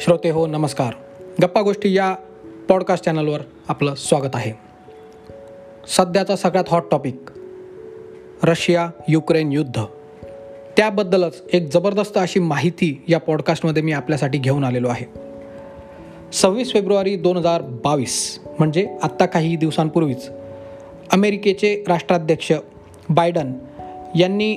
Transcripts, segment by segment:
श्रोते हो नमस्कार. गप्पा गोष्टी या पॉडकास्ट चॅनलवर आपलं स्वागत आहे. सध्याचा सगळ्यात हॉट टॉपिक रशिया युक्रेन युद्ध. त्याबद्दलच एक जबरदस्त अशी माहिती या पॉडकास्टमध्ये मी आपल्यासाठी घेऊन आलेलो आहे. सव्वीस फेब्रुवारी दोन हजार बावीस म्हणजे आत्ता काही दिवसांपूर्वीच अमेरिकेचे राष्ट्राध्यक्ष बायडन यांनी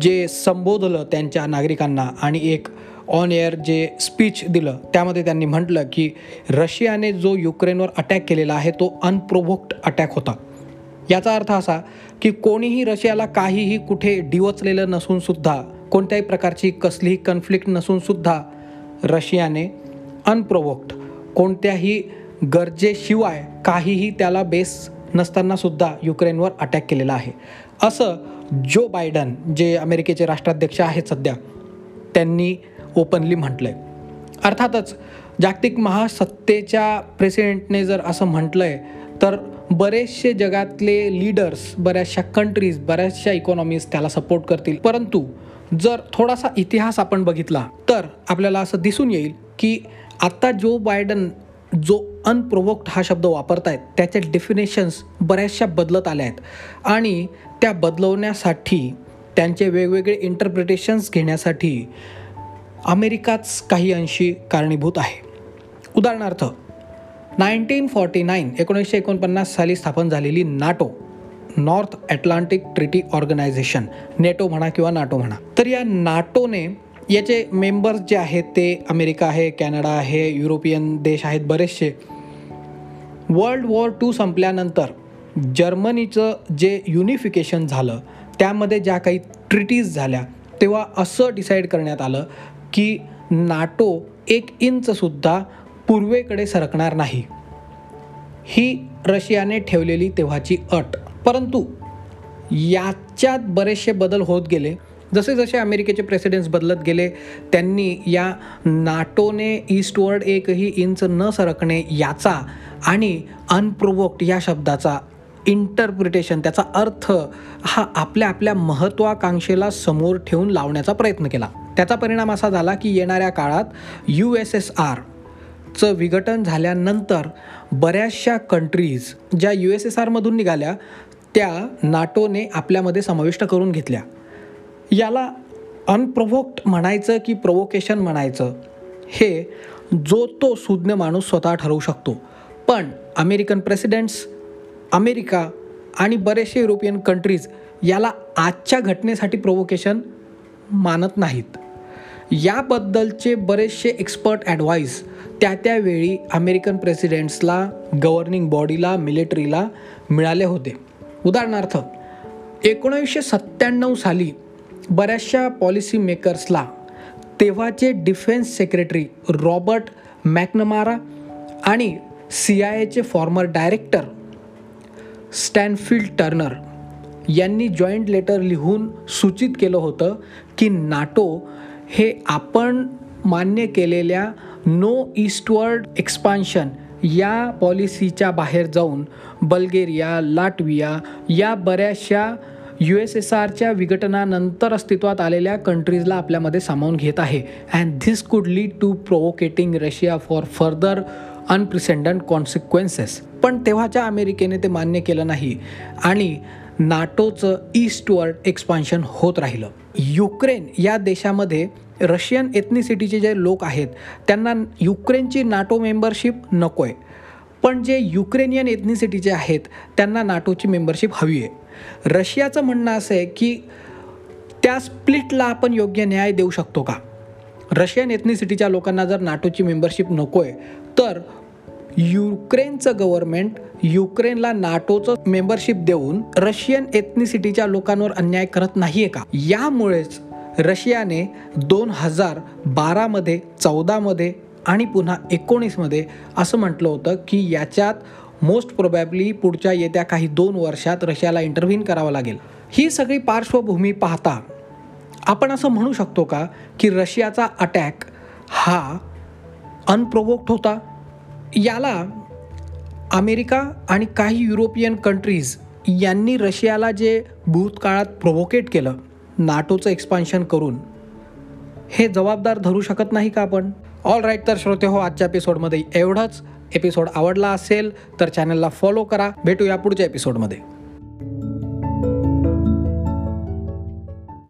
जे संबोधलं त्यांच्या नागरिकांना आणि एक ऑन एअर जे स्पीच दिलं त्यामध्ये त्यांनी म्हटलं की रशियाने जो युक्रेनवर अटॅक केलेला आहे तो अनप्रोव्होक्ड अटॅक होता. याचा अर्थ असा की कोणीही रशियाला काहीही कुठे डिवचलेलं नसूनसुद्धा कोणत्याही प्रकारची कसलीही कन्फ्लिक्ट नसूनसुद्धा रशियाने अनप्रोव्होक्ड कोणत्याही गरजेशिवाय काहीही त्याला बेस नसतानासुद्धा युक्रेनवर अटॅक केलेला आहे. असं जो बायडन जे अमेरिकेचे राष्ट्राध्यक्ष आहेत सध्या त्यांनी ओपनली म्हटलं आहे अर्थातच जागतिक महासत्तेच्या प्रेसिडेंटने जर असं म्हटलं आहे तर बरेचसे जगातले लीडर्स बऱ्याचशा कंट्रीज बऱ्याचशा इकॉनॉमीज त्याला सपोर्ट करतील. परंतु जर थोडासा इतिहास आपण बघितला तर आपल्याला असं दिसून येईल की आत्ता जो बायडन जो अनप्रोवोक्ड हा शब्द वापरत आहेत त्याचे डेफिनेशन्स बऱ्याचशा बदलत आल्या आहेत. आणि त्या बदलवण्यासाठी त्यांचे वेगवेगळे इंटरप्रिटेशन्स घेण्यासाठी अमेरिकाच काही अंशी कारणीभूत आहे. उदाहरणार्थ नाईन्टीन फॉर्टी नाईन एकोणीसशे एकोणपन्नास साली स्थापन झालेली NATO North Atlantic Treaty Organisation NATO म्हणा किंवा नाटो म्हणा. तर या नाटोने याचे मेंबर्स जे आहेत ते अमेरिका आहे कॅनडा आहे युरोपियन देश आहेत बरेचसे. वर्ल्ड वॉर टू संपल्यानंतर जर्मनीचं जे युनिफिकेशन झालं त्यामध्ये ज्या काही ट्रिटीज झाल्या तेव्हा असं डिसाईड करण्यात आलं की नाटो एक इंचसुद्धा पूर्वेकडे सरकणार नाही. ही रशियाने ठेवलेली तेव्हाची अट. परंतु याच्यात बरेचसे बदल होत गेले. जसे जसे अमेरिकेचे प्रेसिडेंट्स बदलत गेले त्यांनी या नाटोने ईस्टवर्ड एकही इंच न सरकणे याचा आणि अनप्रोवोक्ड या शब्दाचा इंटरप्रिटेशन त्याचा अर्थ हा आपल्या आपल्या महत्त्वाकांक्षेला समोर ठेवून लावण्याचा प्रयत्न केला. त्याचा परिणाम असा झाला की येणाऱ्या काळात यू एस एस आरचं विघटन झाल्यानंतर बऱ्याचशा कंट्रीज ज्या यू एस एस आरमधून निघाल्या त्या नाटोने आपल्यामध्ये समाविष्ट करून घेतल्या. याला अनप्रोवोक्ड म्हणायचं की प्रोवोकेशन म्हणायचं हे जो तो सुज्ञ माणूस स्वतः ठरवू शकतो. पण अमेरिकन प्रेसिडेंट्स अमेरिका आणि बरेचसे युरोपियन कंट्रीज याला आजच्या घटनेसाठी प्रोवोकेशन मानत नाहीत. याबद्दलचे बरेचसे एक्सपर्ट ॲडवाईस त्या त्यावेळी अमेरिकन प्रेसिडेंट्सला गव्हर्निंग बॉडीला मिलिटरीला मिळाले होते. उदाहरणार्थ एकोणीसशे सत्त्याण्णव साली बऱ्याचशा पॉलिसी मेकर्सला तेव्हाचे डिफेन्स सेक्रेटरी रॉबर्ट मॅकनमारा आणि सी आय एचे फॉर्मर डायरेक्टर स्टॅनफिल्ड टर्नर यांनी जॉईंट लेटर लिहून सूचित केलं होतं की नाटो हे आपण मान्य केलेल्या नो ईस्टवर्ड एक्सपान्शन या पॉलिसीच्या बाहेर जाऊन बल्गेरिया लाटविया या बऱ्याचशा यू एस एस आरच्या विघटनानंतर अस्तित्वात आलेल्या कंट्रीजला आपल्यामध्ये सामावून घेत आहे. And this could lead to provoking Russia for further unprecedented consequences पण तेव्हाच्या अमेरिकेने ते मान्य केलं नाही आणि नाटोचं ईस्टवर्ड एक्सपान्शन होत राहिलं. युक्रेन या देशामध्ये रशियन एथनिसिटीचे जे लोक आहेत त्यांना युक्रेनची नाटो मेंबरशिप नको आहे पण जे युक्रेनियन एथनिसिटीचे आहेत त्यांना नाटोची मेंबरशिप हवी आहे. रशियाचं म्हणणं असं आहे की त्या स्प्लिटला आपण योग्य न्याय देऊ शकतो का? रशियन एथनिसिटीच्या लोकांना जर नाटोची मेंबरशिप नको आहे तर युक्रेनचं गव्हर्नमेंट युक्रेनला नाटोचं मेंबरशिप देऊन रशियन एथनिसिटीच्या लोकांवर अन्याय करत नाही आहे का? यामुळेच रशियाने दोन हजार बारामध्ये चौदामध्ये आणि पुन्हा एकोणीसमध्ये असं म्हटलं होतं की याच्यात मोस्ट प्रोबॅबली पुढच्या येत्या काही दोन वर्षात रशियाला इंटरव्हीन करावं लागेल. ही सगळी पार्श्वभूमी पाहता आपण असं म्हणू शकतो का की रशियाचा अटॅक हा अनप्रोवोक्ड होता? याला अमेरिका आणि काही युरोपियन कंट्रीज यांनी रशियाला जे भूतकाळात प्रोव्होकेट केलं नाटोचं एक्सपान्शन करून हे जबाबदार धरू शकत नाही का आपण? ऑल राईट तर श्रोते हो आजच्या एपिसोडमध्ये एवढंच. एपिसोड आवडला असेल तर चॅनलला फॉलो करा. भेटूया पुढच्या एपिसोडमध्ये